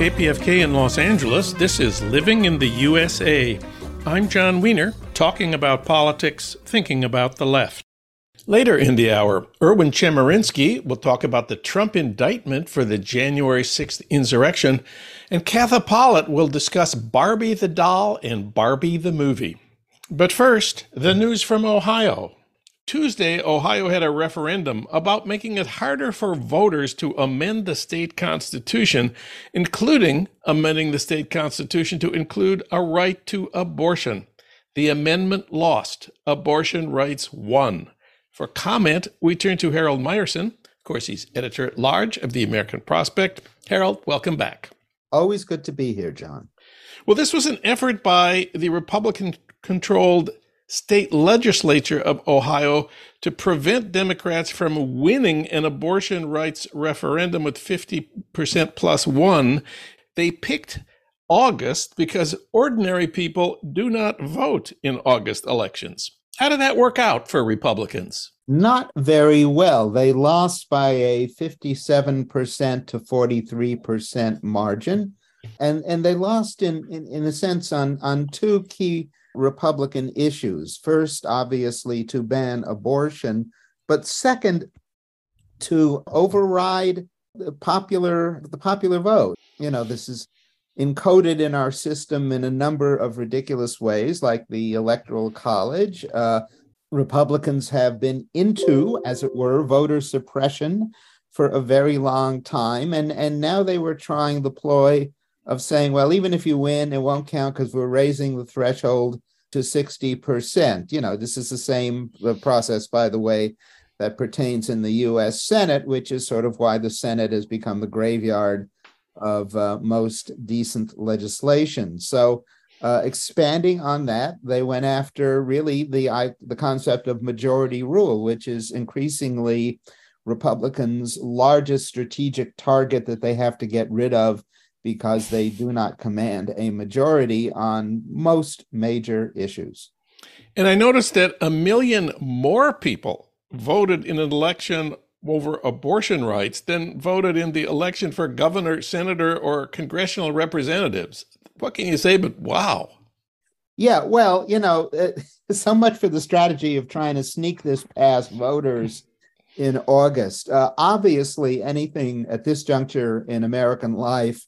KPFK in Los Angeles, this is Living in the USA. I'm Jon Wiener, talking about politics, thinking about the left. Later in the hour, Erwin Chemerinsky will talk about the Trump indictment for the January 6th insurrection, and Katha Pollitt will discuss Barbie the doll and Barbie the movie. But first, the news from Ohio. Tuesday, Ohio had a referendum about making it harder for voters to amend the state constitution, including amending the state constitution to include a right to abortion. The amendment lost. Abortion rights won. For comment, we turn to Harold Meyerson. Of course, he's editor at large of the American Prospect. Harold, welcome back. Always good to be here, Jon. Well, this was an effort by the Republican controlled state legislature of Ohio to prevent Democrats from winning an abortion rights referendum with 50% plus one. They picked August because ordinary people do not vote in August elections. How did that work out for Republicans? Not very well. They lost by a 57% to 43% margin. And, and they lost in, in, in a sense on, on two key Republican issues. First, obviously, to ban abortion, but second, to override the popular the popular vote. You know, this is encoded in our system in a number of ridiculous ways, like the Electoral College. Uh, Republicans have been into, as it were, voter suppression for a very long time, and and now they were trying the ploy of saying, well, even if you win, it won't count because we're raising the threshold to 60%. You know, this is the same process, by the way, that pertains in the US Senate, which is sort of why the Senate has become the graveyard of uh, most decent legislation. So, uh, expanding on that, they went after really the I, the concept of majority rule, which is increasingly Republicans' largest strategic target that they have to get rid of because they do not command a majority on most major issues. And I noticed that a million more people voted in an election over abortion rights than voted in the election for governor, senator, or congressional representatives. What can you say but wow? Yeah, well, you know, uh, so much for the strategy of trying to sneak this past voters in August. Uh, obviously, anything at this juncture in American life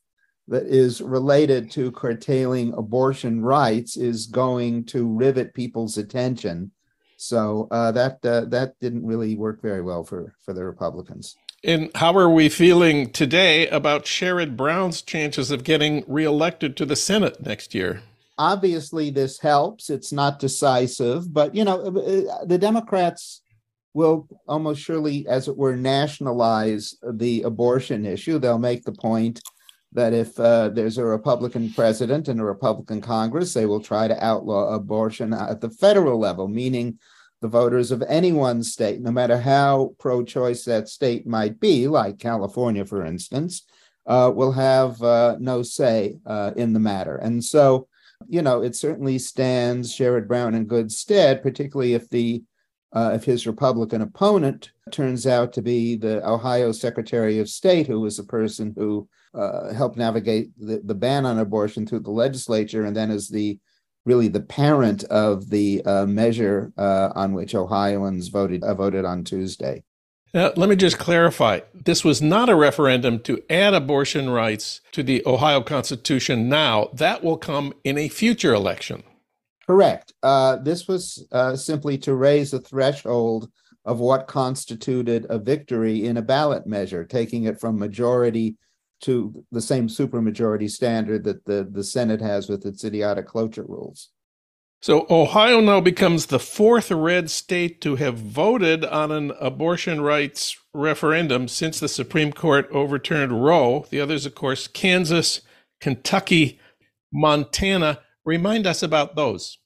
that is related to curtailing abortion rights is going to rivet people's attention. So uh, that uh, that didn't really work very well for for the Republicans. And how are we feeling today about Sherrod Brown's chances of getting reelected to the Senate next year? Obviously, this helps. It's not decisive, but you know, uh, the Democrats will almost surely, as it were, nationalize the abortion issue. They'll make the point that if uh, there's a Republican president and a Republican Congress, they will try to outlaw abortion at the federal level, meaning the voters of any one state, no matter how pro choice that state might be, like California, for instance, uh, will have uh, no say uh, in the matter. And so, you know, it certainly stands Sherrod Brown in good stead, particularly if the uh, if his Republican opponent turns out to be the Ohio Secretary of State, who was the person who uh, helped navigate the, the ban on abortion through the legislature, and then is the really the parent of the uh, measure uh, on which Ohioans voted uh, voted on Tuesday. Now, let me just clarify. This was not a referendum to add abortion rights to the Ohio Constitution now. That will come in a future election. Correct. Uh, this was uh, simply to raise the threshold of what constituted a victory in a ballot measure, taking it from majority to the same supermajority standard that the, the Senate has with its idiotic cloture rules. So Ohio now becomes the fourth red state to have voted on an abortion rights referendum since the Supreme Court overturned Roe. The others, of course, Kansas, Kentucky, Montana. Remind us about those.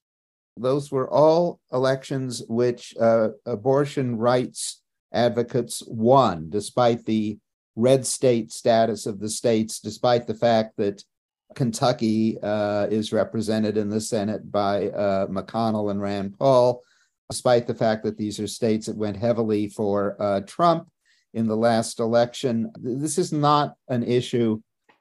Those were all elections which uh, abortion rights advocates won, despite the red state status of the states, despite the fact that Kentucky uh, is represented in the Senate by uh, McConnell and Rand Paul, despite the fact that these are states that went heavily for uh, Trump in the last election. This is not an issue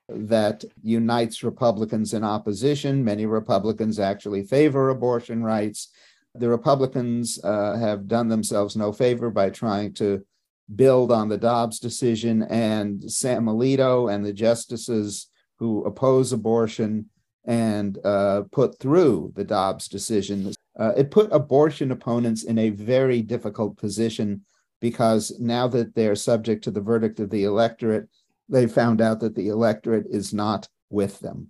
that unites Republicans in opposition. Many Republicans actually favor abortion rights. The Republicans uh, have done themselves no favor by trying to build on the Dobbs decision, and Sam Alito and the justices who oppose abortion and uh, put through the Dobbs decision. Uh, it put abortion opponents in a very difficult position because now that they're subject to the verdict of the electorate, they found out that the electorate is not with them.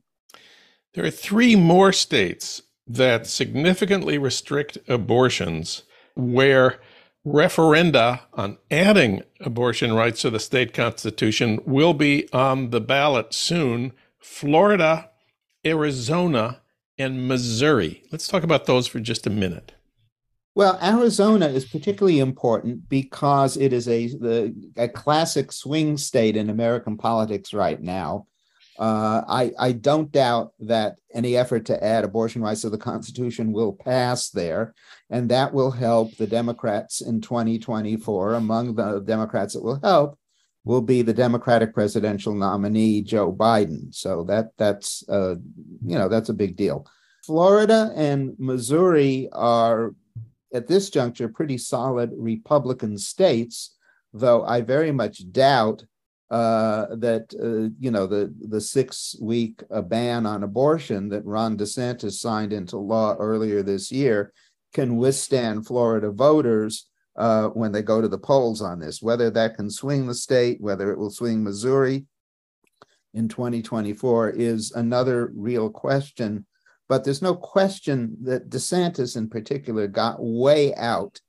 There are three more states that significantly restrict abortions where referenda on adding abortion rights to the state constitution will be on the ballot soon Florida, Arizona, and Missouri. Let's talk about those for just a minute. Well, Arizona is particularly important because it is a the, a classic swing state in American politics right now. Uh, I, I don't doubt that any effort to add abortion rights to the Constitution will pass there, and that will help the Democrats in 2024. Among the Democrats that will help will be the Democratic presidential nominee Joe Biden. So that that's uh, you know that's a big deal. Florida and Missouri are at this juncture pretty solid Republican states, though I very much doubt uh, that uh, you know the the six week uh, ban on abortion that Ron DeSantis signed into law earlier this year can withstand Florida voters uh, when they go to the polls on this. Whether that can swing the state, whether it will swing Missouri in 2024 is another real question. But there's no question that DeSantis, in particular, got way out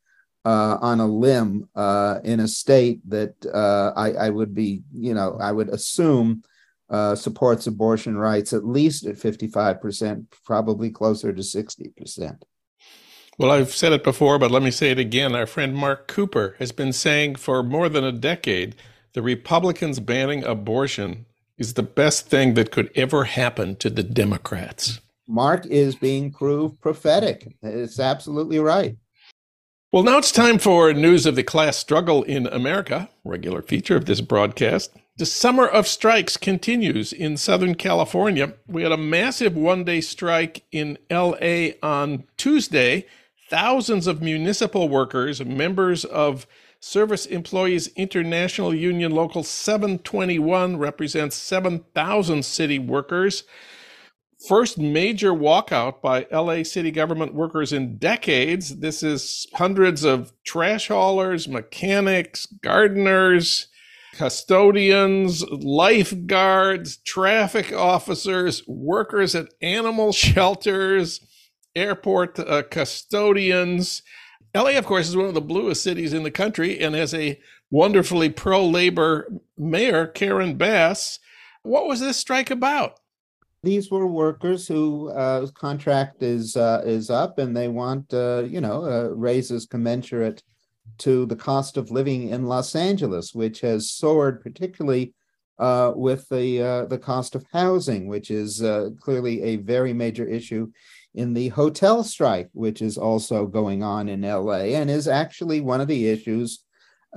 uh, on a limb uh, in a state that uh, I, I, would be, you know, I would assume uh, supports abortion rights at least at 55%, probably closer to 60%. Well, I've said it before, but let me say it again. Our friend Marc Cooper has been saying for more than a decade the Republicans banning abortion is the best thing that could ever happen to the Democrats. Marc is being proved prophetic. It's absolutely right. Well, now it's time for news of the class struggle in America, regular feature of this broadcast. The summer of strikes continues in Southern California. We had a massive one day strike in LA on Tuesday. Thousands of municipal workers, members of Service Employees International Union Local 721, represents 7,000 city workers first major walkout by LA city government workers in decades. This is hundreds of trash haulers, mechanics, gardeners, custodians, lifeguards, traffic officers, workers at animal shelters, airport uh, custodians. LA, of course, is one of the bluest cities in the country and has a wonderfully pro labor mayor, Karen Bass. What was this strike about? These were workers who uh, contract is uh, is up and they want uh, you know uh, raises commensurate to the cost of living in Los Angeles, which has soared particularly uh, with the uh, the cost of housing, which is clearly a very major issue in the hotel strike, which is also going on in LA and is actually one of the issues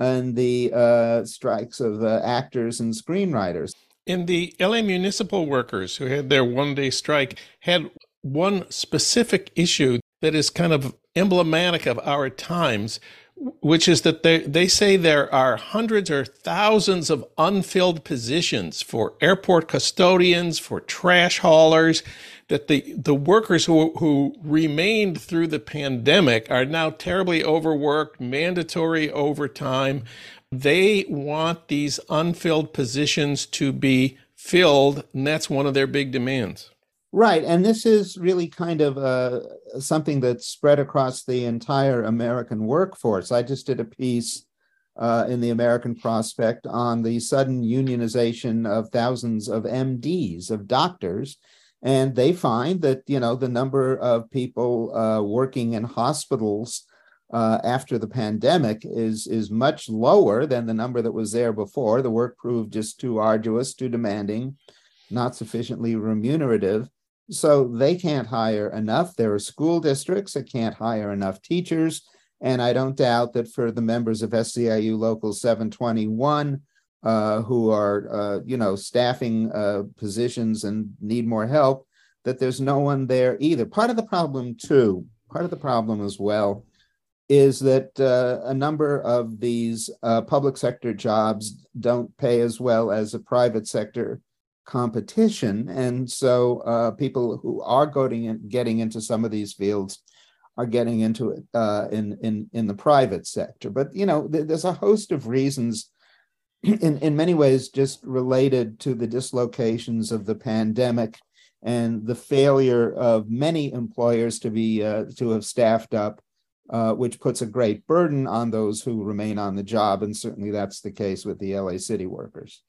in the strikes of actors and screenwriters. And the LA municipal workers who had their one day strike had one specific issue that is kind of emblematic of our times, which is that they, they say there are hundreds or thousands of unfilled positions for airport custodians, for trash haulers, that the, the workers who, who remained through the pandemic are now terribly overworked, mandatory overtime, they want these unfilled positions to be filled, and that's one of their big demands. Right, and this is really kind of uh, something that's spread across the entire American workforce. I just did a piece uh, in the American Prospect on the sudden unionization of thousands of MDs, of doctors, and they find that you know the number of people uh, working in hospitals uh, after the pandemic is is much lower than the number that was there before. The work proved just too arduous, too demanding, not sufficiently remunerative. So they can't hire enough. There are school districts that can't hire enough teachers. And I don't doubt that for the members of SEIU Local 721, uh, who are, uh, you know, staffing uh, positions and need more help, that there's no one there either. Part of the problem, too, part of the problem as well, is that uh, a number of these uh, public sector jobs don't pay as well as a private sector competition. And so uh, people who are going in, getting into some of these fields are getting into it uh, in, in, in the private sector. But, you know, th- there's a host of reasons in, in many ways just related to the dislocations of the pandemic and the failure of many employers to be uh, to have staffed up uh, which puts a great burden on those who remain on the job. And certainly that's the case with the LA City workers.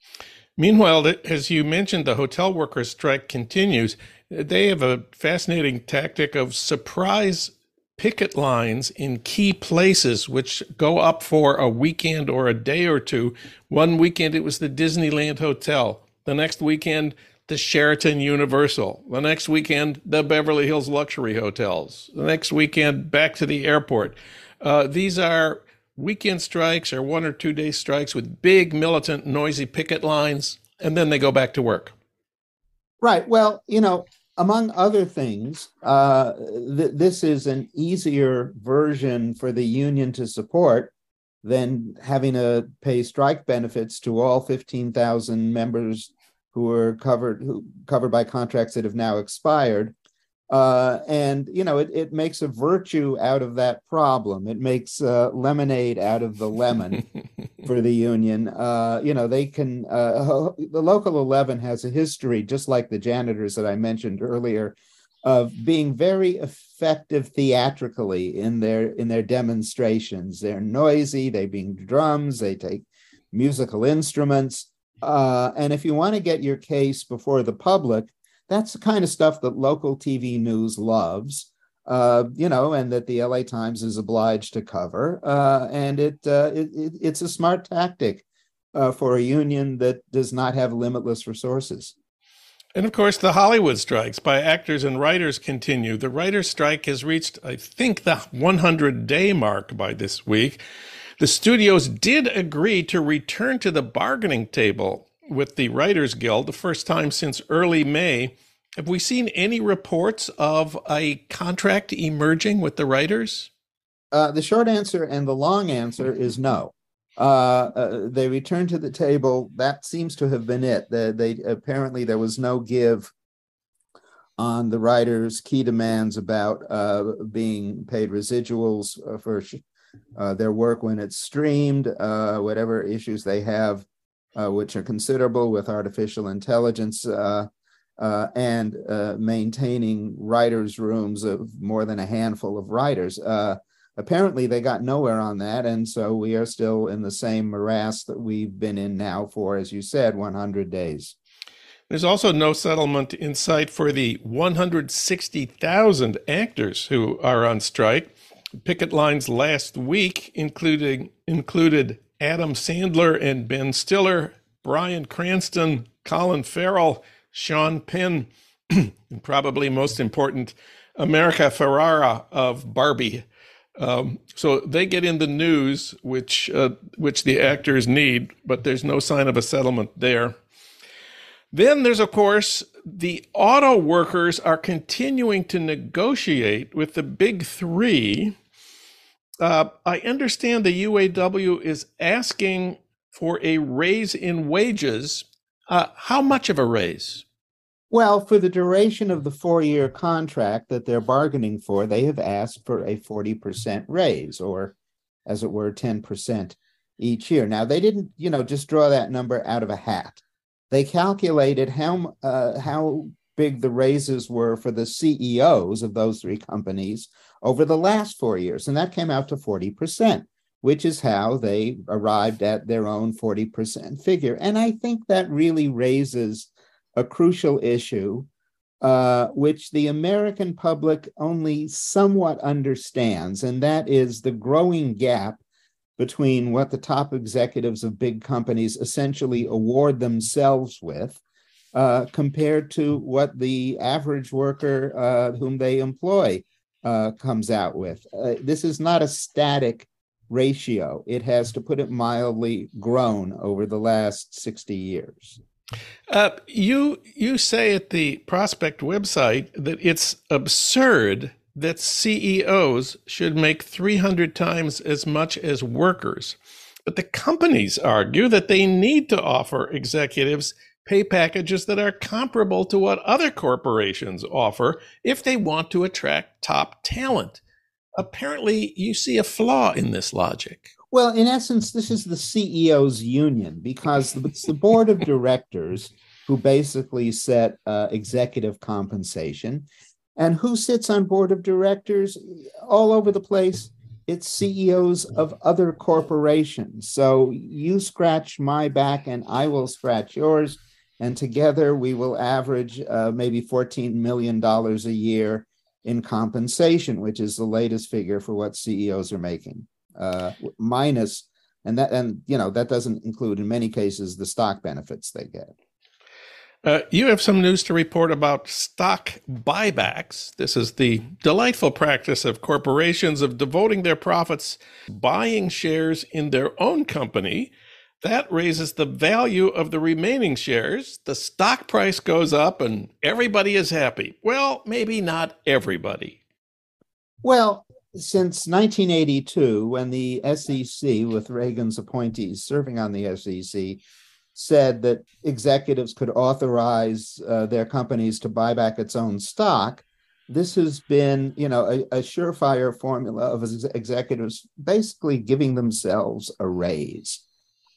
Meanwhile, as you mentioned, the hotel workers' strike continues. They have a fascinating tactic of surprise picket lines in key places, which go up for a weekend or a day or two. One weekend, it was the Disneyland Hotel. The next weekend, the Sheraton Universal. The next weekend, the Beverly Hills Luxury Hotels. The next weekend, back to the airport. Uh, these are weekend strikes or one or two day strikes with big, militant, noisy picket lines, and then they go back to work. Right. Well, you know, among other things, uh, th- this is an easier version for the union to support than having to pay strike benefits to all 15,000 members who are covered who covered by contracts that have now expired. Uh, and you know, it, it makes a virtue out of that problem. It makes uh, lemonade out of the lemon for the union. Uh, you know, they can. Uh, the local eleven has a history, just like the janitors that I mentioned earlier, of being very effective theatrically in their in their demonstrations. They're noisy. They bring drums. They take musical instruments. Uh, and if you want to get your case before the public, that's the kind of stuff that local TV news loves, uh, you know, and that the LA Times is obliged to cover. Uh, and it, uh, it, it, it's a smart tactic uh, for a union that does not have limitless resources. And of course, the Hollywood strikes by actors and writers continue. The writers' strike has reached, I think, the 100 day mark by this week. The studios did agree to return to the bargaining table with the Writers Guild the first time since early May. Have we seen any reports of a contract emerging with the writers? Uh, the short answer and the long answer is no. Uh, uh, they returned to the table. That seems to have been it. They, they apparently there was no give on the writers' key demands about uh, being paid residuals uh, for uh, their work when it's streamed, uh, whatever issues they have, uh, which are considerable with artificial intelligence, uh, uh, and maintaining writers' rooms of more than a handful of writers. apparently, they got nowhere on that, and so we are still in the same morass that we've been in now for, as you said, 100 days. There's also no settlement in sight for the 160,000 actors who are on strike. Picket lines last week including included Adam Sandler and Ben Stiller, Bryan Cranston, Colin Farrell, Sean Penn, and probably most important, America Ferrera of Barbie. Um, so they get in the news, which uh, which the actors need, but there's no sign of a settlement there. Then there's, of course, the auto workers are continuing to negotiate with the big three uh, I understand the UAW is asking for a raise in wages. Uh, how much of a raise? Well, for the duration of the four year contract that they're bargaining for, they have asked for a 40% raise, or as it were, 10% each year. Now, they didn't, you know, just draw that number out of a hat. They calculated how, uh, how big the raises were for the CEOs of those three companies over the last four years. And that came out to 40%, which is how they arrived at their own 40% figure. And I think that really raises a crucial issue, uh, which the American public only somewhat understands, and that is the growing gap between what the top executives of big companies essentially award themselves with uh, compared to what the average worker uh, whom they employ uh, comes out with. Uh, this is not a static ratio. It has, to put it mildly, grown over the last 60 years. Uh, you you say at the Prospect website that it's absurd that CEOs should make 300 times as much as workers. But the companies argue that they need to offer executives pay packages that are comparable to what other corporations offer if they want to attract top talent. Apparently, you see a flaw in this logic. Well, in essence, this is the CEO's union because it's the board of directors who basically set uh, executive compensation. And who sits on board of directors all over the place? It's CEOs of other corporations. So you scratch my back and I will scratch yours. And together we will average uh, maybe $14 million a year in compensation, which is the latest figure for what CEOs are making uh, minus, and that and you know that doesn't include in many cases the stock benefits they get. Uh, you have some news to report about stock buybacks. This is the delightful practice of corporations of devoting their profits buying shares in their own company. That raises the value of the remaining shares. The stock price goes up and everybody is happy. Well, maybe not everybody. Well, since 1982, when the SEC, with Reagan's appointees serving on the SEC, said that executives could authorize uh, their companies to buy back its own stock, this has been, you know, a, a surefire formula of executives basically giving themselves a raise.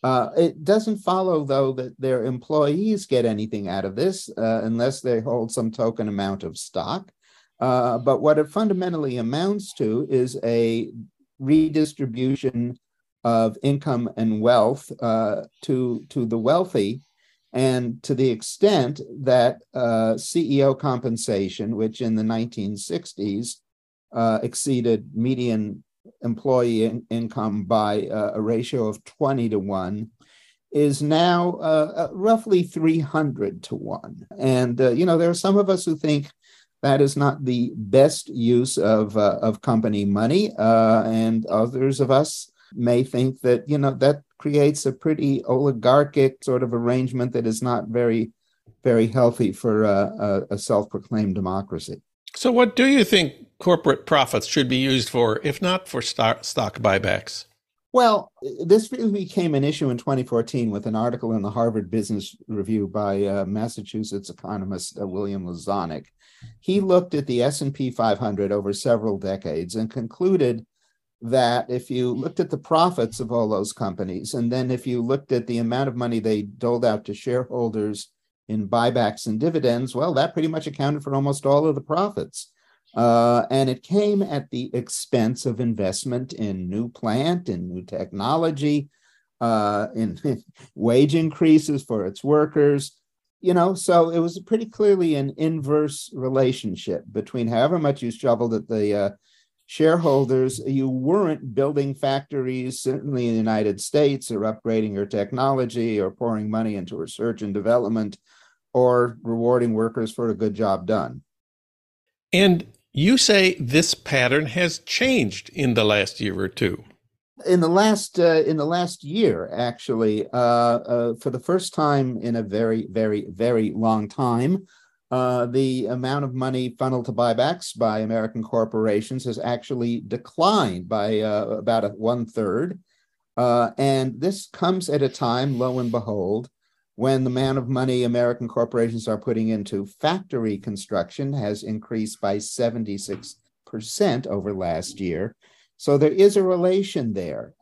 Uh, it doesn't follow, though, that their employees get anything out of this uh, unless they hold some token amount of stock. Uh, but what it fundamentally amounts to is a redistribution of income and wealth uh, to, to the wealthy. And to the extent that uh, CEO compensation, which in the 1960s uh, exceeded median employee in- income by uh, a ratio of 20 to 1, is now uh, roughly 300 to 1. And, you know, there are some of us who think that is not the best use of uh, of company money, uh, and others of us may think that you know that creates a pretty oligarchic sort of arrangement that is not very very healthy for uh, a, a self-proclaimed democracy. So, what do you think corporate profits should be used for, if not for stock, stock buybacks? Well, this really became an issue in 2014 with an article in the Harvard Business Review by uh, Massachusetts economist uh, William Lazonick, he looked at the S&P 500 over several decades and concluded that if you looked at the profits of all those companies and then if you looked at the amount of money they doled out to shareholders in buybacks and dividends well that pretty much accounted for almost all of the profits. Uh, and it came at the expense of investment in new plant in new technology uh, in wage increases for its workers you know, so it was pretty clearly an inverse relationship between however much you shoveled at the uh, shareholders, you weren't building factories, certainly in the United States, or upgrading your technology, or pouring money into research and development, or rewarding workers for a good job done. And you say this pattern has changed in the last year or two in the last uh, in the last year actually uh, uh, for the first time in a very very very long time uh, the amount of money funneled to buybacks by american corporations has actually declined by uh, about a one third uh, and this comes at a time lo and behold when the amount of money american corporations are putting into factory construction has increased by 76% over last year so there is a relation there.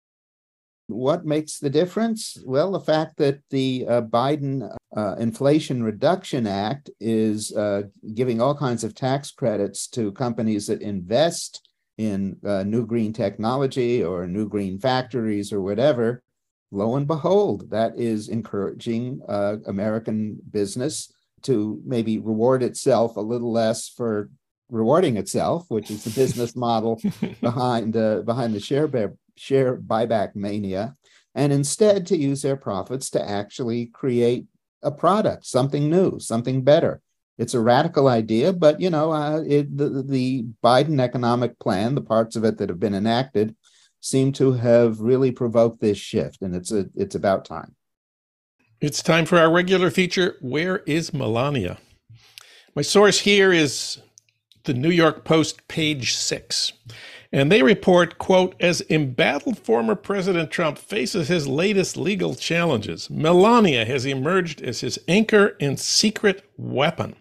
What makes the difference? Well, the fact that the uh, Biden uh, Inflation Reduction Act is uh, giving all kinds of tax credits to companies that invest in uh, new green technology or new green factories or whatever. Lo and behold, that is encouraging uh, American business to maybe reward itself a little less for rewarding itself, which is the business model behind uh, behind the share bear, share buyback mania, and instead to use their profits to actually create a product, something new, something better. It's a radical idea, but you know, uh, it, the, the Biden economic plan, the parts of it that have been enacted, seem to have really provoked this shift, and it's a it's about time. It's time for our regular feature. Where is Melania? My source here is the New York Post, page six. And they report, quote, as embattled former President Trump faces his latest legal challenges, Melania has emerged as his anchor and secret weapon.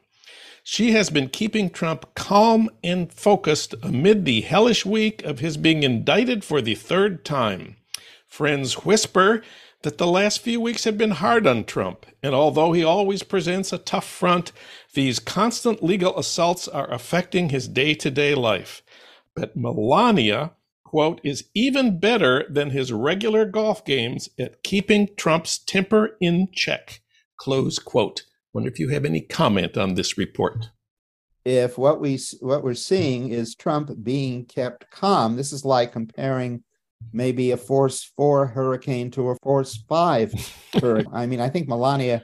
She has been keeping Trump calm and focused amid the hellish week of his being indicted for the third time. Friends whisper that the last few weeks have been hard on Trump, and although he always presents a tough front, these constant legal assaults are affecting his day to day life. But Melania, quote, is even better than his regular golf games at keeping Trump's temper in check, close quote. Wonder if you have any comment on this report. If what we what we're seeing is Trump being kept calm, this is like comparing maybe a force four hurricane to a force five hurricane. I mean, I think Melania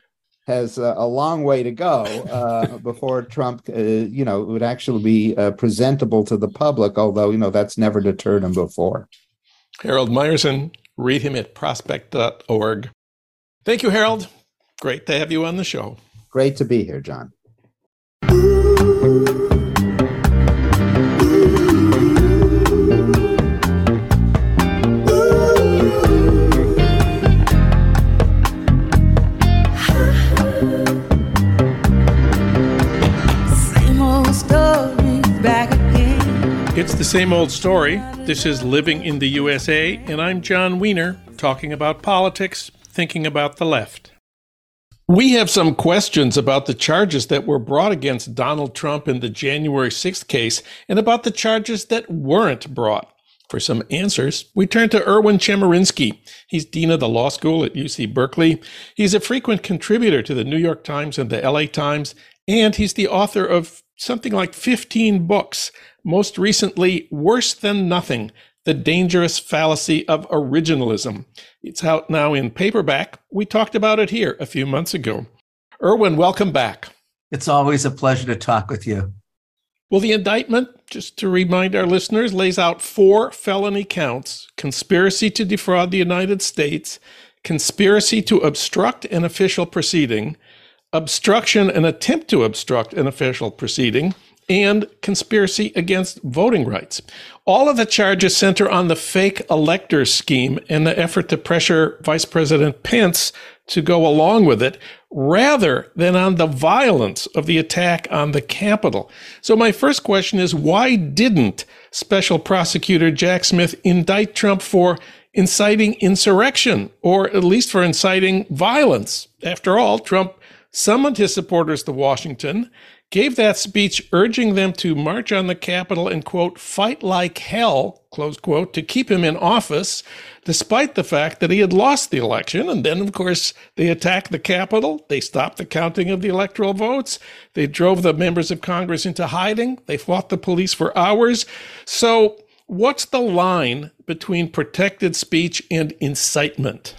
has a, a long way to go uh, before Trump, uh, you know, would actually be uh, presentable to the public. Although you know that's never deterred him before. Harold Meyerson, read him at prospect.org. Thank you, Harold. Great to have you on the show. Great to be here, Jon. It's the same old story. This is Living in the USA, and I'm Jon Wiener, talking about politics, thinking about the left. We have some questions about the charges that were brought against Donald Trump in the January 6th case and about the charges that weren't brought. For some answers, we turn to Erwin Chemerinsky. He's dean of the law school at UC Berkeley. He's a frequent contributor to the New York Times and the LA Times, and he's the author of something like 15 books most recently, Worse Than Nothing The Dangerous Fallacy of Originalism. It's out now in paperback. We talked about it here a few months ago. Erwin, welcome back. It's always a pleasure to talk with you. Well, the indictment, just to remind our listeners, lays out four felony counts conspiracy to defraud the United States, conspiracy to obstruct an official proceeding, obstruction and attempt to obstruct an official proceeding, and conspiracy against voting rights. All of the charges center on the fake electors scheme and the effort to pressure Vice President Pence to go along with it rather than on the violence of the attack on the Capitol. So, my first question is why didn't Special Prosecutor Jack Smith indict Trump for inciting insurrection or at least for inciting violence? After all, Trump summoned his supporters to Washington gave that speech urging them to march on the Capitol and, quote, fight like hell, close quote, to keep him in office, despite the fact that he had lost the election. And then, of course, they attacked the Capitol. They stopped the counting of the electoral votes. They drove the members of Congress into hiding. They fought the police for hours. So, what's the line between protected speech and incitement?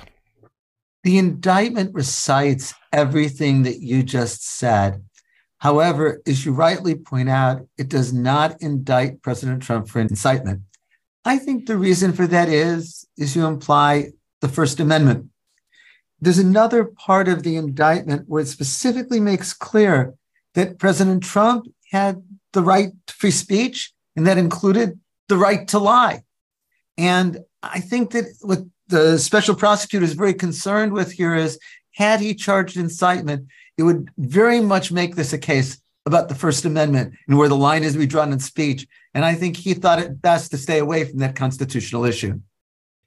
The indictment recites everything that you just said However, as you rightly point out, it does not indict President Trump for incitement. I think the reason for that is, is you imply the First Amendment. There's another part of the indictment where it specifically makes clear that President Trump had the right to free speech, and that included the right to lie. And I think that what the special prosecutor is very concerned with here is had he charged incitement, it would very much make this a case about the First Amendment and where the line is to be drawn in speech. And I think he thought it best to stay away from that constitutional issue.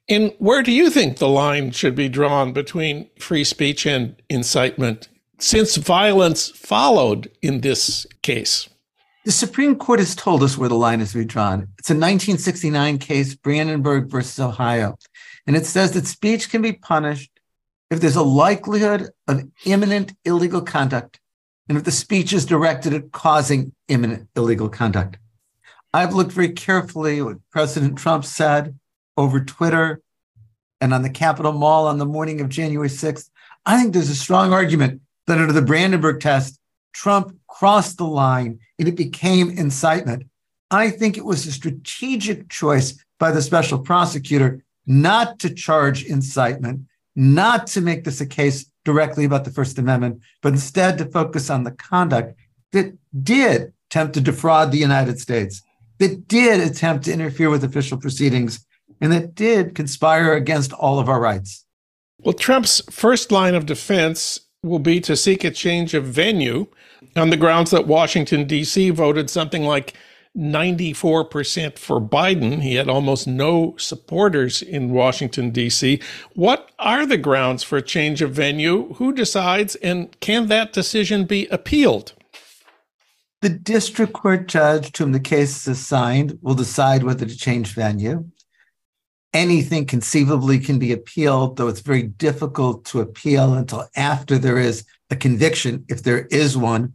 And where do you think the line should be drawn between free speech and incitement, since violence followed in this case? The Supreme Court has told us where the line is to be drawn. It's a 1969 case, Brandenburg versus Ohio. And it says that speech can be punished if there's a likelihood of imminent illegal conduct, and if the speech is directed at causing imminent illegal conduct. I've looked very carefully at what President Trump said over Twitter and on the Capitol Mall on the morning of January 6th. I think there's a strong argument that under the Brandenburg test, Trump crossed the line and it became incitement. I think it was a strategic choice by the special prosecutor not to charge incitement, not to make this a case directly about the First Amendment, but instead to focus on the conduct that did attempt to defraud the United States, that did attempt to interfere with official proceedings, and that did conspire against all of our rights. Well, Trump's first line of defense will be to seek a change of venue on the grounds that Washington, D.C. voted something like 94% for Biden. He had almost no supporters in Washington, D.C. What are the grounds for a change of venue? Who decides? And can that decision be appealed? The district court judge to whom the case is assigned will decide whether to change venue. Anything conceivably can be appealed, though it's very difficult to appeal until after there is a conviction, if there is one.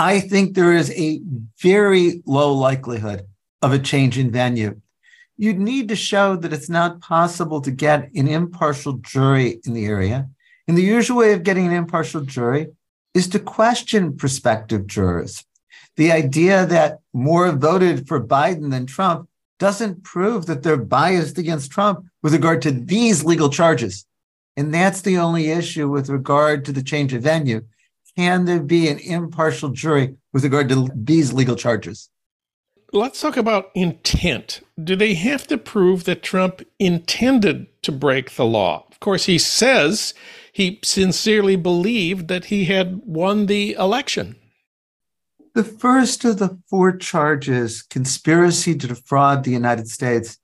I think there is a very low likelihood of a change in venue. You'd need to show that it's not possible to get an impartial jury in the area. And the usual way of getting an impartial jury is to question prospective jurors. The idea that more voted for Biden than Trump doesn't prove that they're biased against Trump with regard to these legal charges. And that's the only issue with regard to the change of venue. Can there be an impartial jury with regard to these legal charges? Let's talk about intent. Do they have to prove that Trump intended to break the law? Of course, he says he sincerely believed that he had won the election. The first of the four charges, conspiracy to defraud the United States,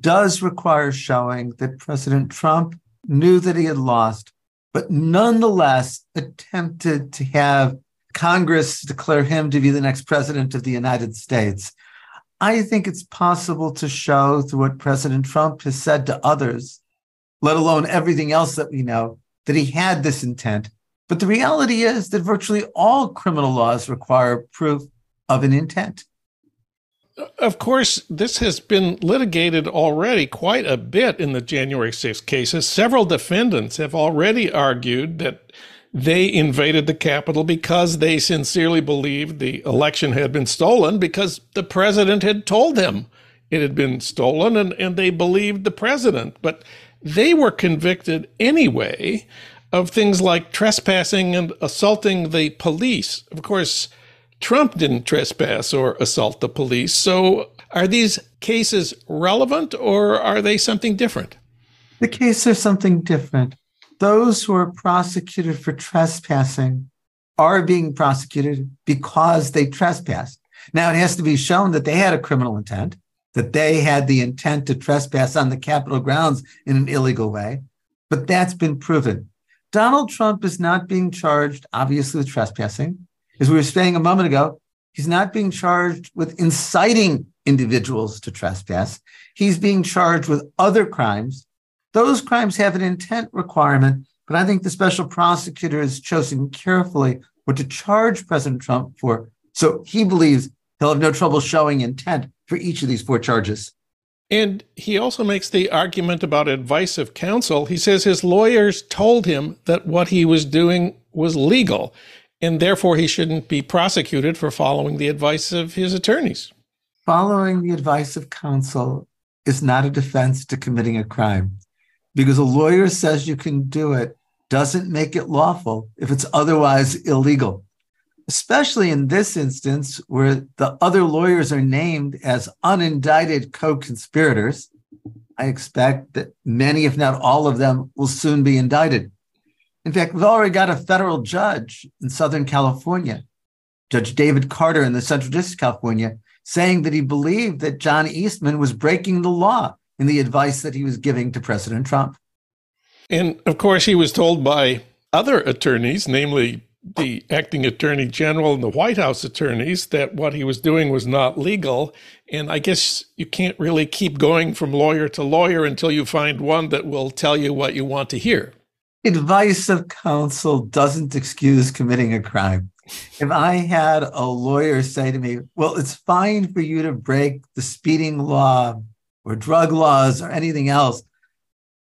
does require showing that President Trump knew that he had lost, but nonetheless attempted to have Congress declare him to be the next president of the United States. I think it's possible to show through what President Trump has said to others, let alone everything else that we know, that he had this intent but the reality is that virtually all criminal laws require proof of an intent. Of course, this has been litigated already quite a bit in the January 6 cases. Several defendants have already argued that they invaded the Capitol because they sincerely believed the election had been stolen because the president had told them it had been stolen and, and they believed the president. But they were convicted anyway of things like trespassing and assaulting the police. Of course, Trump didn't trespass or assault the police. So are these cases relevant or are they something different? The cases are something different. Those who are prosecuted for trespassing are being prosecuted because they trespassed. Now, it has to be shown that they had a criminal intent, that they had the intent to trespass on the Capitol grounds in an illegal way, but that's been proven. Donald Trump is not being charged, obviously, with trespassing. As we were saying a moment ago, he's not being charged with inciting individuals to trespass. He's being charged with other crimes. Those crimes have an intent requirement, but I think the special prosecutor has chosen carefully what to charge President Trump for. So he believes he'll have no trouble showing intent for each of these four charges. And he also makes the argument about advice of counsel. He says his lawyers told him that what he was doing was legal, and therefore he shouldn't be prosecuted for following the advice of his attorneys. Following the advice of counsel is not a defense to committing a crime. Because a lawyer says you can do it doesn't make it lawful if it's otherwise illegal especially in this instance where the other lawyers are named as unindicted co conspirators. I expect that many, if not all of them, will soon be indicted. In fact, we've already got a federal judge in Southern California, Judge David Carter in the Central District of California, saying that he believed that John Eastman was breaking the law in the advice that he was giving to President Trump. And of course, he was told by other attorneys, namely the acting attorney general and the White House attorneys that what he was doing was not legal. And I guess you can't really keep going from lawyer to lawyer until you find one that will tell you what you want to hear. Advice of counsel doesn't excuse committing a crime. If I had a lawyer say to me, well, it's fine for you to break the speeding law or drug laws or anything else,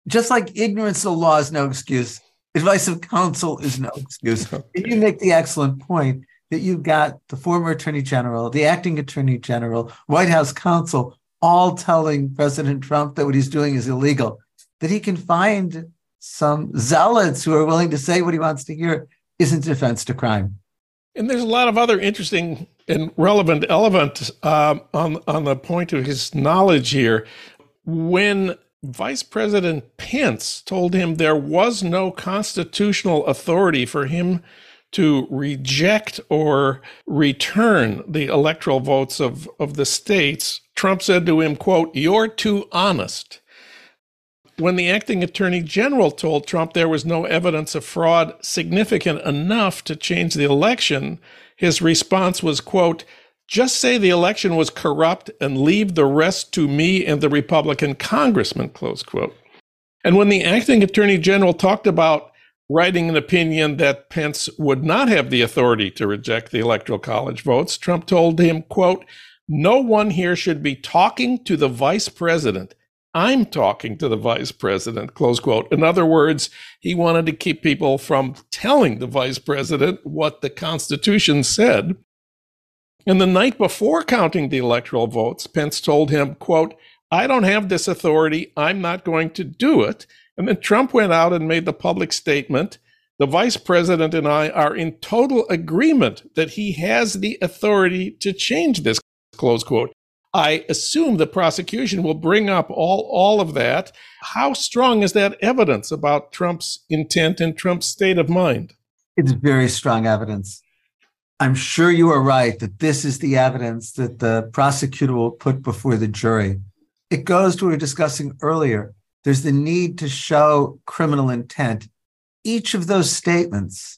just like ignorance of the law is no excuse, advice of counsel is no excuse. You make the excellent point that you've got the former attorney general, the acting attorney general, White House counsel, all telling President Trump that what he's doing is illegal, that he can find some zealots who are willing to say what he wants to hear isn't defense to crime. And there's a lot of other interesting and relevant elements um, on on the point of his knowledge here. When Vice President Pence told him there was no constitutional authority for him to reject or return the electoral votes of, of the states, Trump said to him, quote, You're too honest. When the acting attorney general told Trump there was no evidence of fraud significant enough to change the election, his response was, quote, just say the election was corrupt and leave the rest to me and the Republican congressman, close quote. And when the acting attorney general talked about writing an opinion that Pence would not have the authority to reject the electoral college votes, Trump told him, quote, no one here should be talking to the vice president. I'm talking to the vice president, close quote. In other words, he wanted to keep people from telling the vice president what the Constitution said. And the night before counting the electoral votes, Pence told him, quote, I don't have this authority. I'm not going to do it. And then Trump went out and made the public statement the vice president and I are in total agreement that he has the authority to change this, close quote. I assume the prosecution will bring up all, all of that. How strong is that evidence about Trump's intent and Trump's state of mind? It's very strong evidence. I'm sure you are right that this is the evidence that the prosecutor will put before the jury. It goes to what we were discussing earlier. There's the need to show criminal intent. Each of those statements,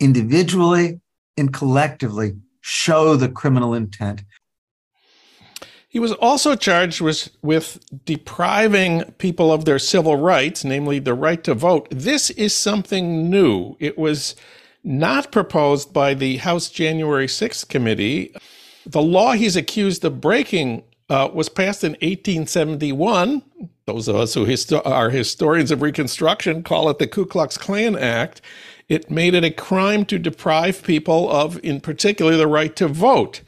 individually and collectively, show the criminal intent. He was also charged with, with depriving people of their civil rights, namely the right to vote. This is something new. It was not proposed by the House January 6th committee. The law he's accused of breaking uh, was passed in 1871. Those of us who histo- are historians of Reconstruction call it the Ku Klux Klan Act. It made it a crime to deprive people of, in particular, the right to vote.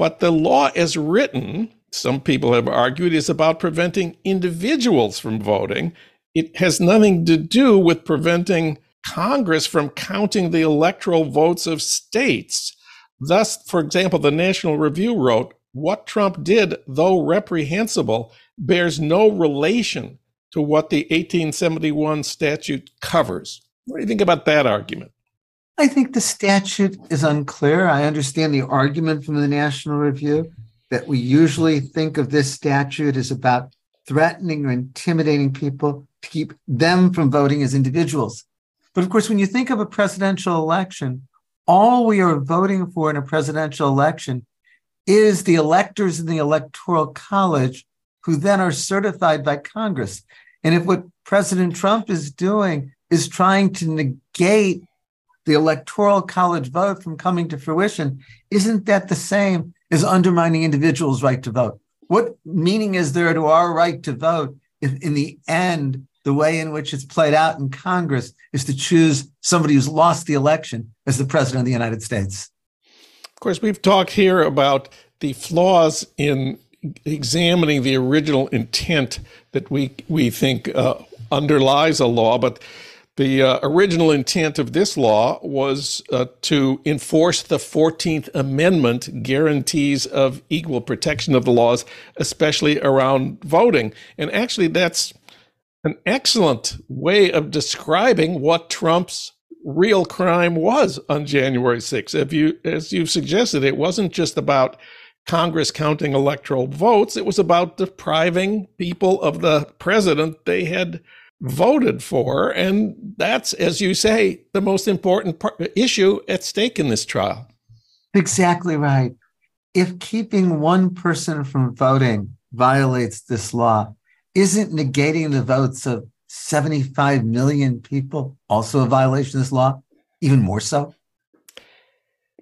But the law, as written, some people have argued, is about preventing individuals from voting. It has nothing to do with preventing Congress from counting the electoral votes of states. Thus, for example, the National Review wrote, What Trump did, though reprehensible, bears no relation to what the 1871 statute covers. What do you think about that argument? I think the statute is unclear. I understand the argument from the National Review that we usually think of this statute as about threatening or intimidating people to keep them from voting as individuals. But of course, when you think of a presidential election, all we are voting for in a presidential election is the electors in the electoral college who then are certified by Congress. And if what President Trump is doing is trying to negate the electoral college vote from coming to fruition, isn't that the same as undermining individuals' right to vote? What meaning is there to our right to vote if in the end the way in which it's played out in Congress is to choose somebody who's lost the election as the president of the United States. Of course, we've talked here about the flaws in examining the original intent that we we think uh, underlies a law, but the uh, original intent of this law was uh, to enforce the 14th Amendment guarantees of equal protection of the laws, especially around voting. And actually, that's an excellent way of describing what Trump's real crime was on January 6th. If you, as you've suggested, it wasn't just about Congress counting electoral votes, it was about depriving people of the president they had voted for. And that's, as you say, the most important part, issue at stake in this trial. Exactly right. If keeping one person from voting violates this law, isn't negating the votes of 75 million people also a violation of this law? Even more so?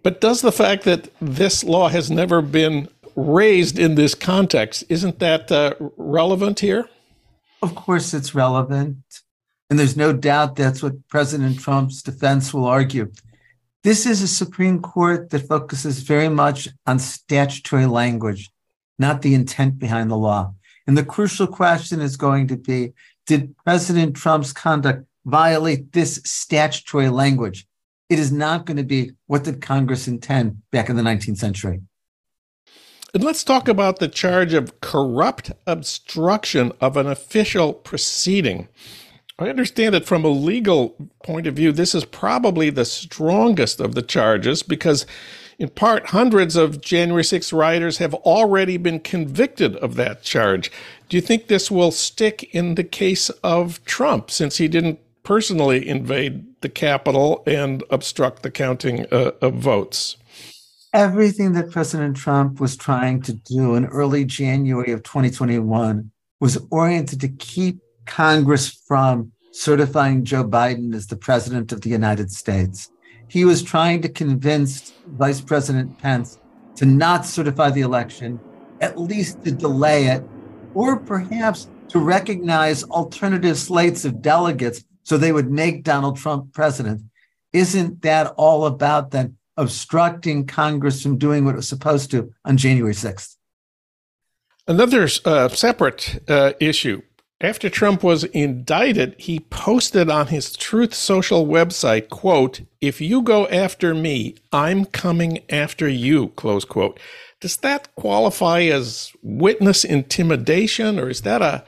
But does the fact that this law has never been raised in this context, isn't that uh, relevant here? Of course, it's relevant. And there's no doubt that's what President Trump's defense will argue. This is a Supreme Court that focuses very much on statutory language not the intent behind the law. And the crucial question is going to be Did President Trump's conduct violate this statutory language? It is not going to be what did Congress intend back in the 19th century. And let's talk about the charge of corrupt obstruction of an official proceeding. I understand that from a legal point of view, this is probably the strongest of the charges because, in part, hundreds of January 6 rioters have already been convicted of that charge. Do you think this will stick in the case of Trump since he didn't personally invade the Capitol and obstruct the counting uh, of votes? Everything that President Trump was trying to do in early January of 2021 was oriented to keep Congress from certifying Joe Biden as the president of the United States. He was trying to convince Vice President Pence to not certify the election, at least to delay it, or perhaps to recognize alternative slates of delegates so they would make Donald Trump president. Isn't that all about then obstructing Congress from doing what it was supposed to on January 6th? Another uh, separate uh, issue after Trump was indicted, he posted on his Truth Social website, quote, if you go after me, I'm coming after you, close quote. Does that qualify as witness intimidation or is that a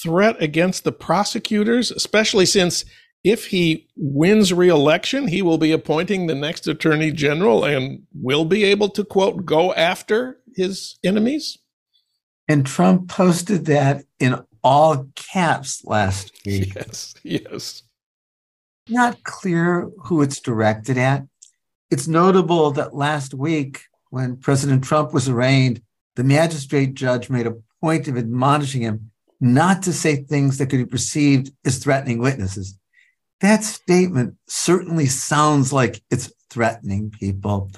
threat against the prosecutors, especially since if he wins re-election, he will be appointing the next attorney general and will be able to quote go after his enemies? And Trump posted that in all caps last week. Yes, yes. Not clear who it's directed at. It's notable that last week, when President Trump was arraigned, the magistrate judge made a point of admonishing him not to say things that could be perceived as threatening witnesses. That statement certainly sounds like it's threatening people.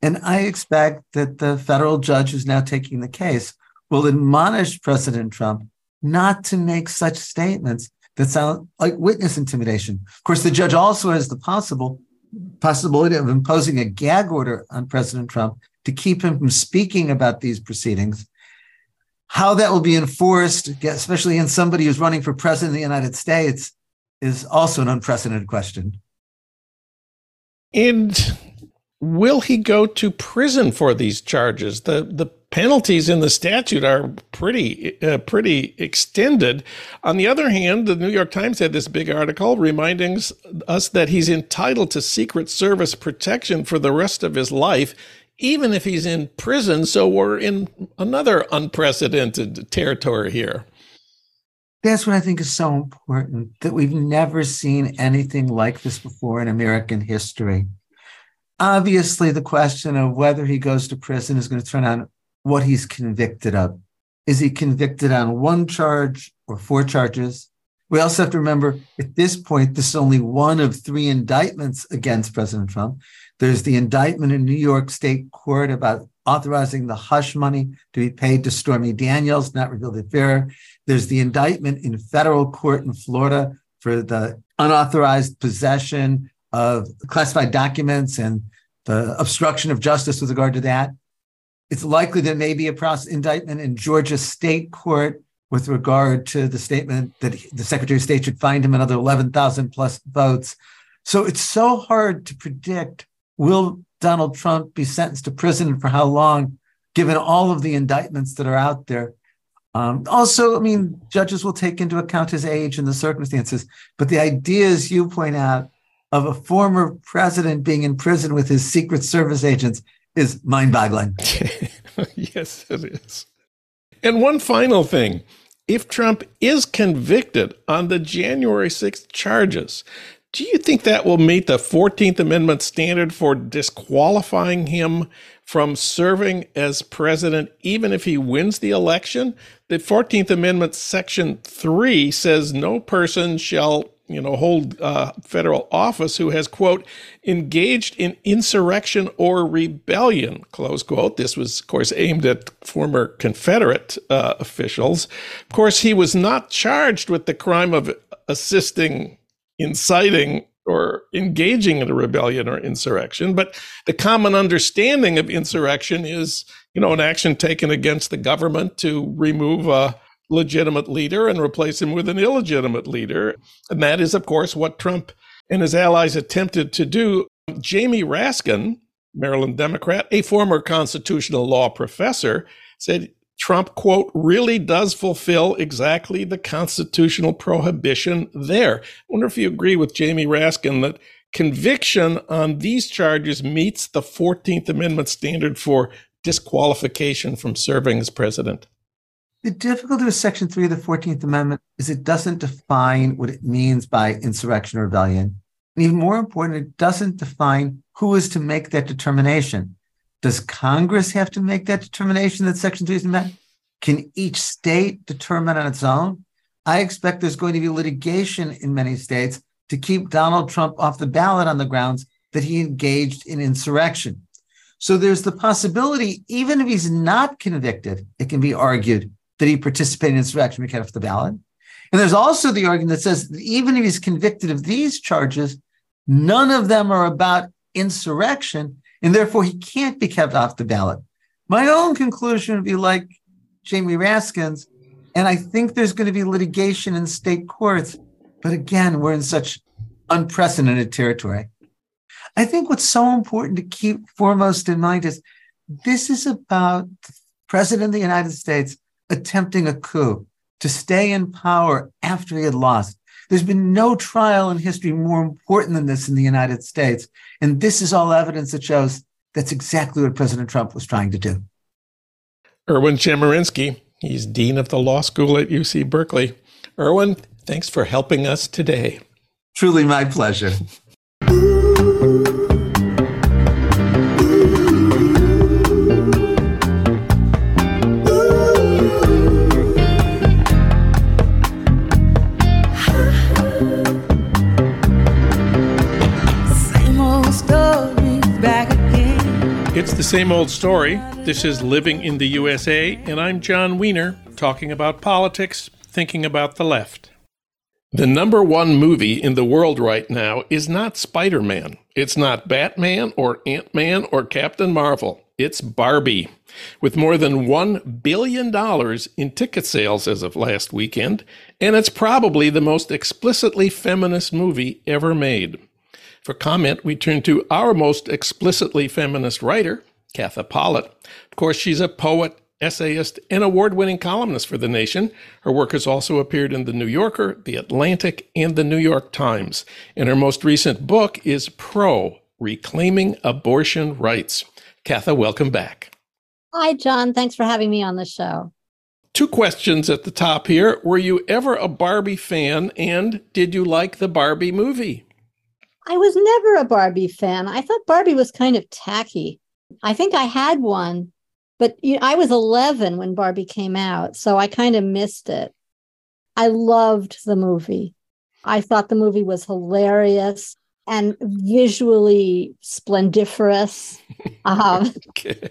And I expect that the federal judge who's now taking the case will admonish President Trump not to make such statements that sound like witness intimidation. Of course, the judge also has the possible possibility of imposing a gag order on President Trump to keep him from speaking about these proceedings. How that will be enforced, especially in somebody who's running for president of the United States, is also an unprecedented question. And will he go to prison for these charges? The the penalties in the statute are pretty uh, pretty extended. On the other hand, the New York Times had this big article reminding us that he's entitled to Secret Service protection for the rest of his life, even if he's in prison. So we're in another unprecedented territory here. That's what I think is so important that we've never seen anything like this before in American history. Obviously, the question of whether he goes to prison is going to turn on what he's convicted of. Is he convicted on one charge or four charges? We also have to remember at this point, this is only one of three indictments against President Trump. There's the indictment in New York State Court about authorizing the hush money to be paid to Stormy Daniels, not revealed at FARA. There's the indictment in federal court in Florida for the unauthorized possession of classified documents and the obstruction of justice with regard to that. It's likely there may be a process indictment in Georgia state court with regard to the statement that the Secretary of State should find him another 11,000 plus votes. So it's so hard to predict will Donald Trump be sentenced to prison for how long, given all of the indictments that are out there. Um, also, I mean, judges will take into account his age and the circumstances, but the ideas you point out of a former president being in prison with his Secret Service agents is mind boggling. yes, it is. And one final thing if Trump is convicted on the January 6th charges, do you think that will meet the 14th Amendment standard for disqualifying him from serving as president, even if he wins the election? The 14th Amendment, Section 3 says no person shall you know, hold uh, federal office who has, quote, engaged in insurrection or rebellion, close quote. This was, of course, aimed at former Confederate uh, officials. Of course, he was not charged with the crime of assisting, inciting, or engaging in a rebellion or insurrection. But the common understanding of insurrection is, you know, an action taken against the government to remove a legitimate leader and replace him with an illegitimate leader. And that is, of course, what Trump and his allies attempted to do. Jamie Raskin, Maryland Democrat, a former constitutional law professor, said Trump, quote, really does fulfill exactly the constitutional prohibition there. I wonder if you agree with Jamie Raskin that conviction on these charges meets the 14th Amendment standard for disqualification from serving as president. The difficulty with Section 3 of the 14th Amendment is it doesn't define what it means by insurrection or rebellion. And even more important, it doesn't define who is to make that determination. Does Congress have to make that determination that Section 3 is met? Can each state determine on its own? I expect there's going to be litigation in many states to keep Donald Trump off the ballot on the grounds that he engaged in insurrection. So there's the possibility, even if he's not convicted, it can be argued that he participated in insurrection, we get off the ballot. And there's also the argument that says that even if he's convicted of these charges, none of them are about insurrection, and therefore he can't be kept off the ballot. My own conclusion would be like Jamie Raskin's, and I think there's going to be litigation in state courts. But again, we're in such unprecedented territory. I think what's so important to keep foremost in mind is this is about the President of the United States attempting a coup to stay in power after he had lost. There's been no trial in history more important than this in the United States. And this is all evidence that shows that's exactly what President Trump was trying to do. Erwin Chemerinsky, he's Dean of the Law School at UC Berkeley. Erwin, thanks for helping us today. Truly my pleasure. It's the same old story. This is Living in the USA, and I'm Jon Wiener, talking about politics, thinking about the left. The number one movie in the world right now is not Spider Man. It's not Batman or Ant Man or Captain Marvel. It's Barbie. With more than $1 billion in ticket sales as of last weekend, and it's probably the most explicitly feminist movie ever made. For comment, we turn to our most explicitly feminist writer, Katha Pollitt. Of course, she's a poet, essayist, and award winning columnist for The Nation. Her work has also appeared in The New Yorker, The Atlantic, and The New York Times. And her most recent book is Pro Reclaiming Abortion Rights. Katha, welcome back. Hi, Jon. Thanks for having me on the show. Two questions at the top here. Were you ever a Barbie fan, and did you like the Barbie movie? I was never a Barbie fan. I thought Barbie was kind of tacky. I think I had one, but you know, I was 11 when Barbie came out, so I kind of missed it. I loved the movie. I thought the movie was hilarious and visually splendiferous um, Okay.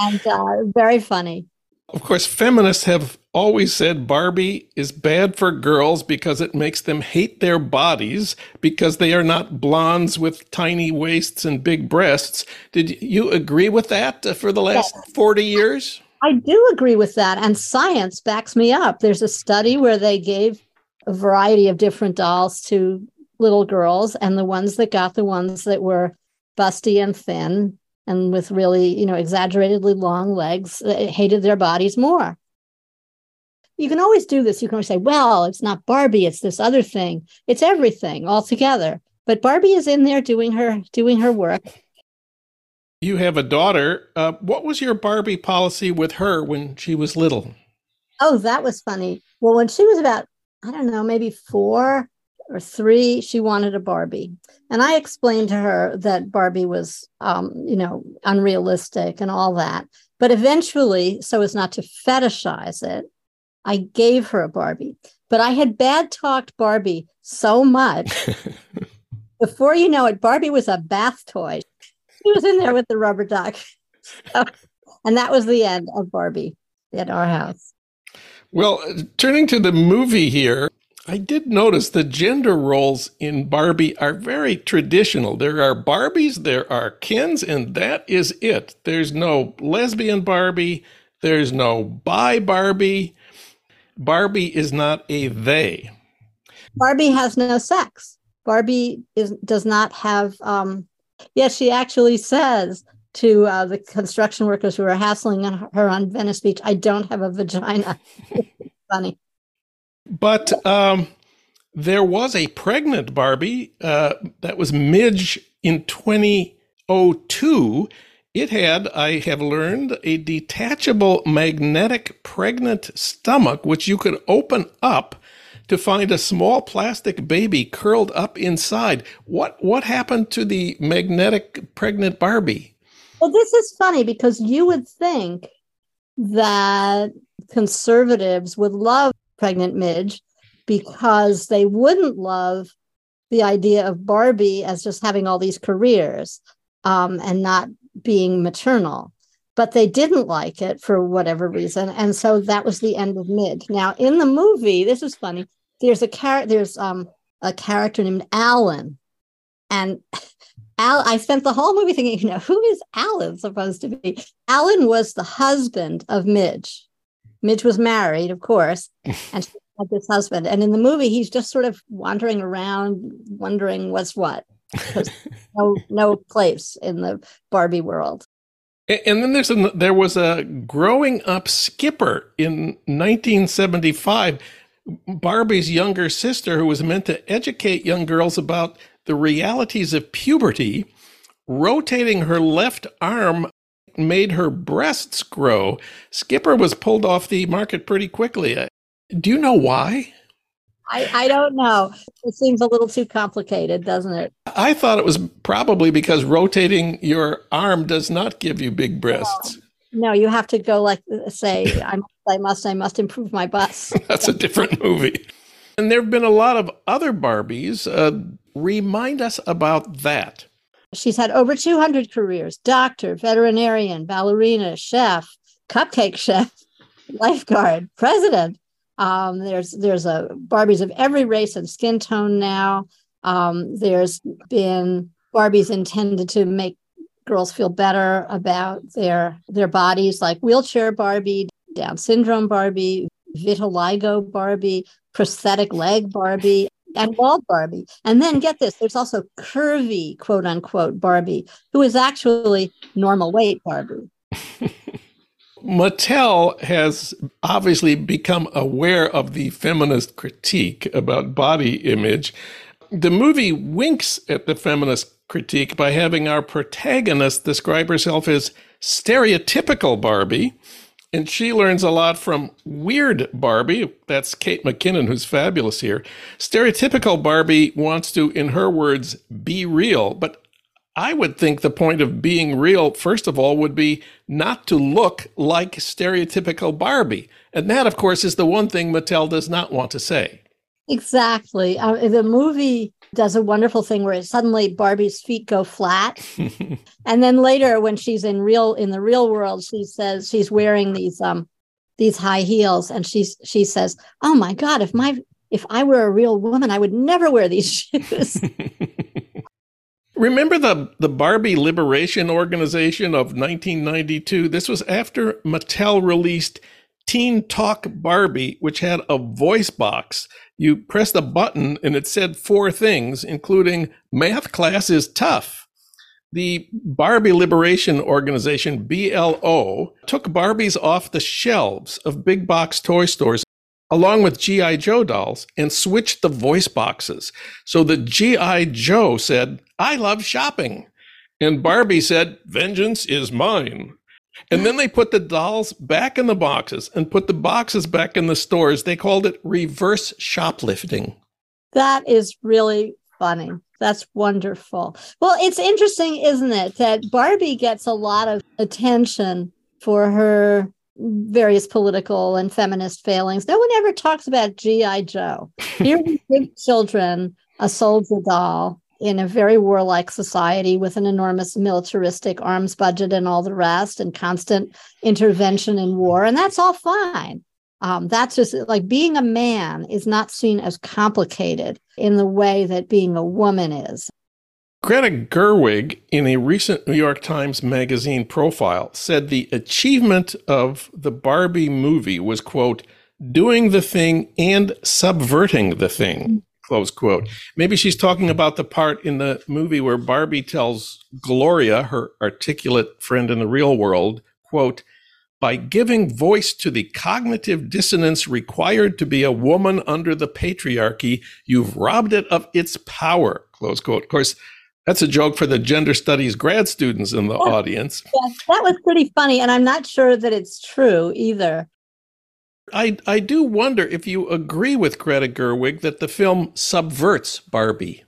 and uh, very funny. Of course, feminists have always said Barbie is bad for girls because it makes them hate their bodies because they are not blondes with tiny waists and big breasts. Did you agree with that uh, for the last 40 years? I do agree with that. And science backs me up. There's a study where they gave a variety of different dolls to little girls, and the ones that got the ones that were busty and thin and with really, you know, exaggeratedly long legs uh, hated their bodies more. You can always do this. You can always say, well, it's not Barbie, it's this other thing. It's everything all together. But Barbie is in there doing her doing her work. You have a daughter. Uh, what was your Barbie policy with her when she was little? Oh, that was funny. Well, when she was about, I don't know, maybe four or three, she wanted a Barbie. And I explained to her that Barbie was, um, you know, unrealistic and all that. But eventually, so as not to fetishize it, I gave her a Barbie. But I had bad talked Barbie so much. Before you know it, Barbie was a bath toy. She was in there with the rubber duck. So, and that was the end of Barbie at our house. Well, turning to the movie here, I did notice the gender roles in Barbie are very traditional. There are Barbies, there are Kens, and that is it. There's no lesbian Barbie, there's no bi Barbie. Barbie is not a they. Barbie has no sex. Barbie is does not have. Um, yes, she actually says to uh, the construction workers who are hassling her on Venice Beach, "I don't have a vagina." Funny. But um, there was a pregnant Barbie uh, that was Midge in 2002. It had, I have learned, a detachable magnetic pregnant stomach, which you could open up to find a small plastic baby curled up inside. What what happened to the magnetic pregnant Barbie? Well, this is funny because you would think that conservatives would love pregnant Midge because they wouldn't love the idea of Barbie as just having all these careers um, and not being maternal. But they didn't like it for whatever reason. And so that was the end of Midge. Now, in the movie, this is funny. There's a character, there's um, a character named Alan. And Al, I spent the whole movie thinking, you know, who is Alan supposed to be? Alan was the husband of Midge. Midge was married, of course, and she had this husband. And in the movie, he's just sort of wandering around, wondering what's what. no, no place in the Barbie world. And then there's a, there was a growing up skipper in 1975, Barbie's younger sister, who was meant to educate young girls about the realities of puberty, rotating her left arm made her breasts grow. Skipper was pulled off the market pretty quickly. Uh, do you know why? I, I don't know. It seems a little too complicated, doesn't it? I thought it was probably because rotating your arm does not give you big breasts. No, no you have to go like say, I must, I must, I must improve my bust. That's a different movie. And there have been a lot of other Barbies. Uh, remind us about that. She's had over 200 careers doctor, veterinarian, ballerina, chef, cupcake chef, lifeguard, president. Um, there's there's a Barbies of every race and skin tone now. Um, there's been Barbies intended to make girls feel better about their their bodies, like wheelchair Barbie, Down syndrome Barbie, vitiligo Barbie, prosthetic leg Barbie and bald Barbie. And then get this there's also curvy, quote unquote, Barbie, who is actually normal weight Barbie. Mattel has obviously become aware of the feminist critique about body image. The movie winks at the feminist critique by having our protagonist describe herself as stereotypical Barbie and she learns a lot from weird Barbie. That's Kate McKinnon, who's fabulous here. Stereotypical Barbie wants to, in her words, be real. But I would think the point of being real, first of all, would be not to look like stereotypical Barbie. And that, of course, is the one thing Mattel does not want to say. Exactly. Uh, the movie does a wonderful thing where suddenly Barbie's feet go flat. and then later when she's in real in the real world, she says she's wearing these um these high heels and she's she says, "Oh my god, if my if I were a real woman, I would never wear these shoes." Remember the, the Barbie Liberation Organization of 1992? This was after Mattel released Teen Talk Barbie, which had a voice box you pressed a button and it said four things, including math class is tough. The Barbie Liberation Organization, BLO, took Barbies off the shelves of big box toy stores along with G.I. Joe dolls and switched the voice boxes. So the G.I. Joe said, I love shopping. And Barbie said, Vengeance is mine. And then they put the dolls back in the boxes and put the boxes back in the stores. They called it reverse shoplifting. That is really funny. That's wonderful. Well, it's interesting, isn't it, that Barbie gets a lot of attention for her various political and feminist failings. No one ever talks about G.I. Joe. Here we give children a soldier doll in a very warlike society with an enormous militaristic arms budget and all the rest and constant intervention in war and that's all fine Um, that's just like being a man is not seen as complicated in the way that being a woman is. Greta Gerwig, in a recent New York Times Magazine profile, said the achievement of the Barbie movie was, quote, doing the thing and subverting the thing, close quote. Maybe she's talking about the part in the movie where Barbie tells Gloria, her articulate friend in the real world, quote, by giving voice to the cognitive dissonance required to be a woman under the patriarchy, you've robbed it of its power, close quote. Of course, that's a joke for the gender studies grad students in the audience. Yeah, that was pretty funny. And I'm not sure that it's true either. I, I do wonder if you agree with Greta Gerwig that the film subverts Barbie.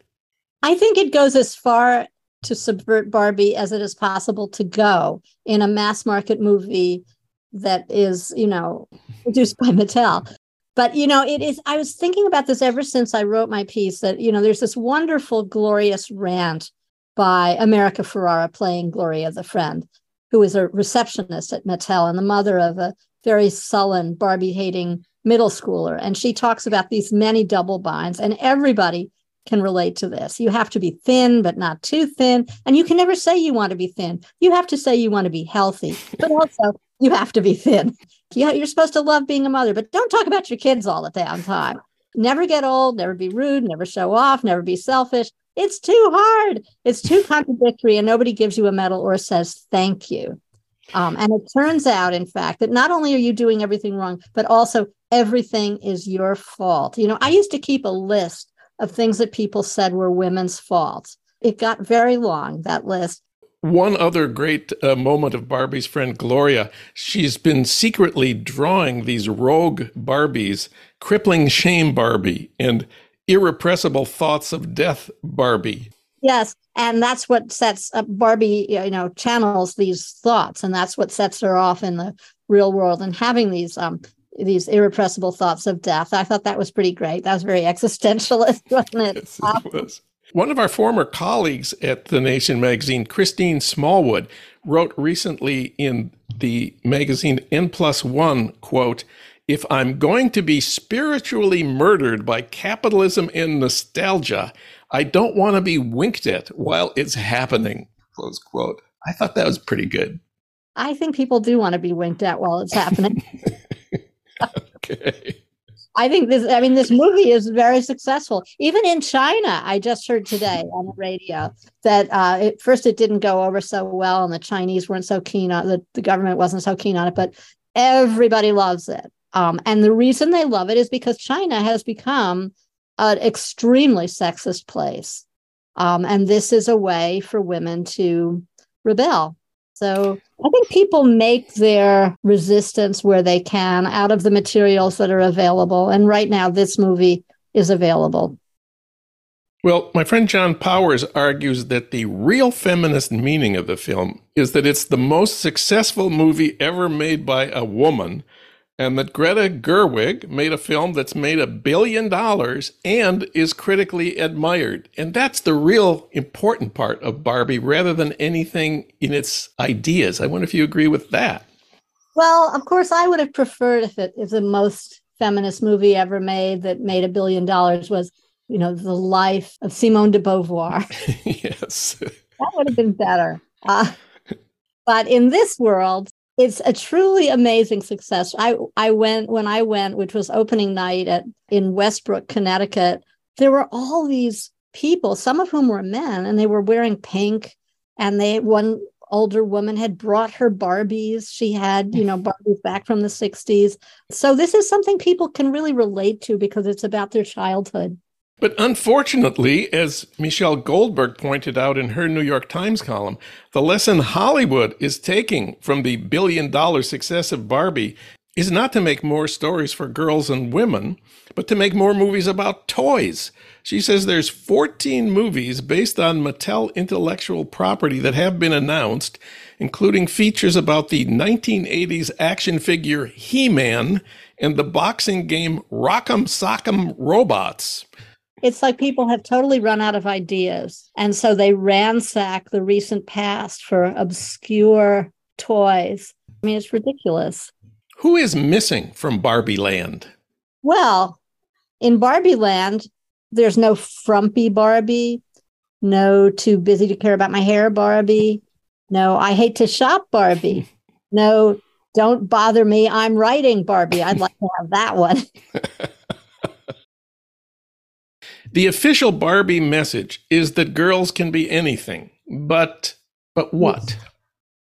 I think it goes as far to subvert Barbie as it is possible to go in a mass market movie that is, you know, produced by Mattel. But, you know, it is, I was thinking about this ever since I wrote my piece that, you know, there's this wonderful, glorious rant by America Ferrera playing Gloria the Friend, who is a receptionist at Mattel and the mother of a very sullen, Barbie hating middle schooler. And she talks about these many double binds, and everybody can relate to this. You have to be thin, but not too thin. And you can never say you want to be thin. You have to say you want to be healthy, but also you have to be thin. You're supposed to love being a mother, but don't talk about your kids all the damn time. Never get old, never be rude, never show off, never be selfish. It's too hard. It's too contradictory, and nobody gives you a medal or says thank you. Um, and it turns out, in fact, that not only are you doing everything wrong, but also everything is your fault. You know, I used to keep a list of things that people said were women's faults. It got very long, that list. One other great uh, moment of Barbie's friend Gloria, she's been secretly drawing these rogue Barbies, crippling shame Barbie and irrepressible thoughts of death Barbie. Yes, and that's what sets up Barbie, you know, channels these thoughts, and that's what sets her off in the real world and having these um these irrepressible thoughts of death. I thought that was pretty great. That was very existentialist, wasn't it? Yes, it was. One of our former colleagues at The Nation magazine, Christine Smallwood, wrote recently in the magazine N plus one, quote, if I'm going to be spiritually murdered by capitalism and nostalgia, I don't want to be winked at while it's happening, close quote. I thought that was pretty good. I think people do want to be winked at while it's happening. okay. I think this, I mean, this movie is very successful. Even in China, I just heard today on the radio that uh, at first it didn't go over so well, and the Chinese weren't so keen on the, the government wasn't so keen on it, but everybody loves it. Um, and the reason they love it is because China has become an extremely sexist place. Um, and this is a way for women to rebel. So I think people make their resistance where they can out of the materials that are available. And right now, this movie is available. Well, my friend John Powers argues that the real feminist meaning of the film is that it's the most successful movie ever made by a woman, and that Greta Gerwig made a film that's made a billion dollars and is critically admired. And that's the real important part of Barbie rather than anything in its ideas. I wonder if you agree with that. Well, of course, I would have preferred if it if the most feminist movie ever made that made a billion dollars was, you know, the life of Simone de Beauvoir. yes. that would have been better. Uh, but in this world, it's a truly amazing success. I I went when I went, which was opening night at in Westbrook, Connecticut. There were all these people, some of whom were men, and they were wearing pink. And they one older woman had brought her Barbies. She had, you know, Barbies back from the 60s. So this is something people can really relate to because it's about their childhood. But unfortunately, as Michelle Goldberg pointed out in her New York Times column, the lesson Hollywood is taking from the billion dollar success of Barbie is not to make more stories for girls and women, but to make more movies about toys. She says there's 14 movies based on Mattel intellectual property that have been announced, including features about the 1980s action figure He-Man and the boxing game Rock'em Sock'em Robots it's like people have totally run out of ideas. And so they ransack the recent past for obscure toys. I mean, it's ridiculous. Who is missing from Barbie Land? Well, in Barbie Land, there's no frumpy Barbie, no too busy to care about my hair Barbie, no I hate to shop Barbie, no don't bother me, I'm writing Barbie. I'd like to have that one. the official Barbie message is that girls can be anything, but but what?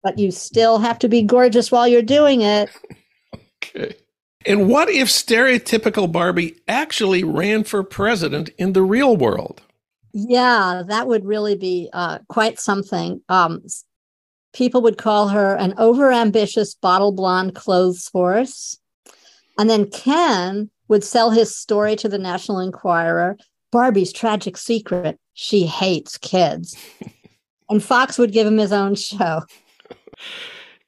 But you still have to be gorgeous while you're doing it. okay. And what if stereotypical Barbie actually ran for president in the real world? Yeah, that would really be uh, quite something. Um, people would call her an overambitious bottle blonde clothes horse. And then Ken would sell his story to the National Enquirer Barbie's tragic secret she hates kids. and Fox would give him his own show.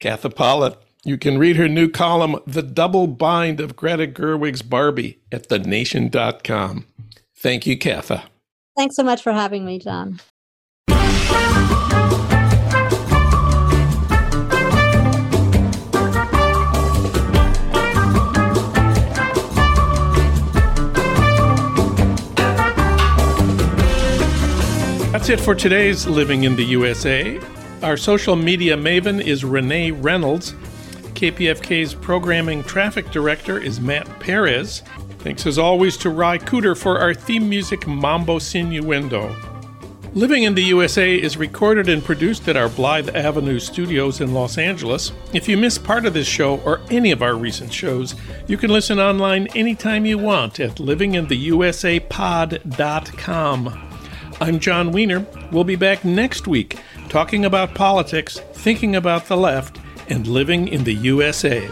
Katha Pollitt. You can read her new column, The Double Bind of Greta Gerwig's Barbie, at thenation.com. Thank you, Katha. Thanks so much for having me, Jon. That's it for today's Living in the USA. Our social media maven is Renee Reynolds. KPFK's programming traffic director is Matt Perez. Thanks as always to Ry Cooder for our theme music Mambo Sinuendo. Living in the USA is recorded and produced at our Blythe Avenue studios in Los Angeles. If you miss part of this show or any of our recent shows, you can listen online anytime you want at livingintheusapod.com. I'm Jon Wiener. We'll be back next week talking about politics, thinking about the left, and living in the USA.